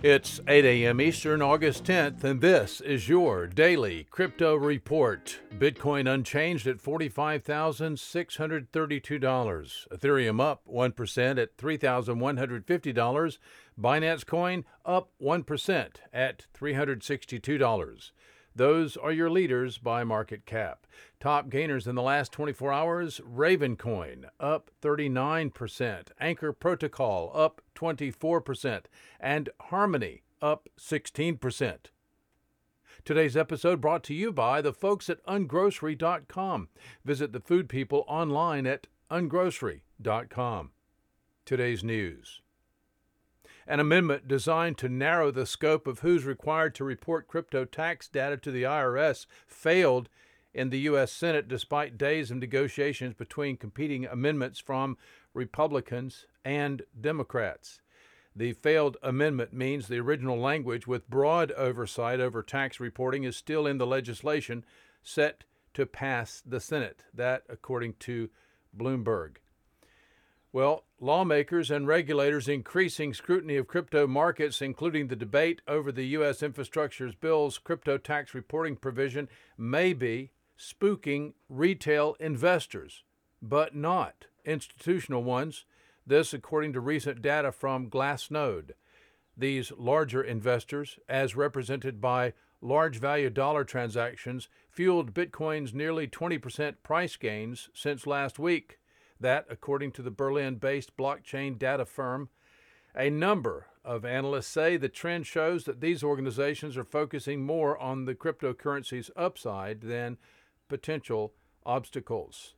It's 8 a.m. Eastern, August 10th, and this is your daily crypto report. Bitcoin unchanged at $45,632. Ethereum up 1% at $3,150. Binance Coin up 1% at $362. Those are your leaders by market cap. Top gainers in the last 24 hours Ravencoin up 39%, Anchor Protocol up 24%, and Harmony up 16%. Today's episode brought to you by the folks at ungrocery.com. Visit the food people online at ungrocery.com. Today's news. An amendment designed to narrow the scope of who's required to report crypto tax data to the IRS failed in the U.S. Senate despite days of negotiations between competing amendments from Republicans and Democrats. The failed amendment means the original language with broad oversight over tax reporting is still in the legislation set to pass the Senate. That, according to Bloomberg. Well, lawmakers and regulators increasing scrutiny of crypto markets, including the debate over the U.S. infrastructure bill's crypto tax reporting provision, may be spooking retail investors, but not institutional ones. This, according to recent data from Glassnode. These larger investors, as represented by large value dollar transactions, fueled Bitcoin's nearly 20% price gains since last week. That, according to the Berlin based blockchain data firm, a number of analysts say the trend shows that these organizations are focusing more on the cryptocurrency's upside than potential obstacles.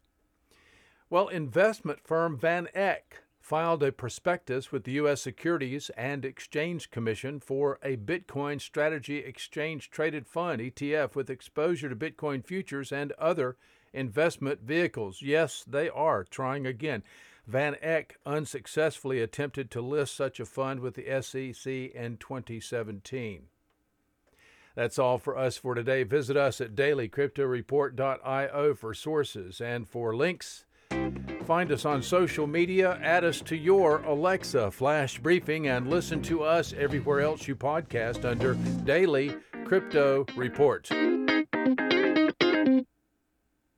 Well, investment firm VanEck filed a prospectus with the U.S. Securities and Exchange Commission for a Bitcoin Strategy Exchange Traded Fund ETF with exposure to Bitcoin futures and other investment vehicles. Yes, they are trying again. VanEck unsuccessfully attempted to list such a fund with the SEC in 2017. That's all for us for today. Visit us at dailycryptoreport.io for sources and for links. Find us on social media, add us to your Alexa flash briefing, and listen to us everywhere else you podcast under Daily Crypto Report.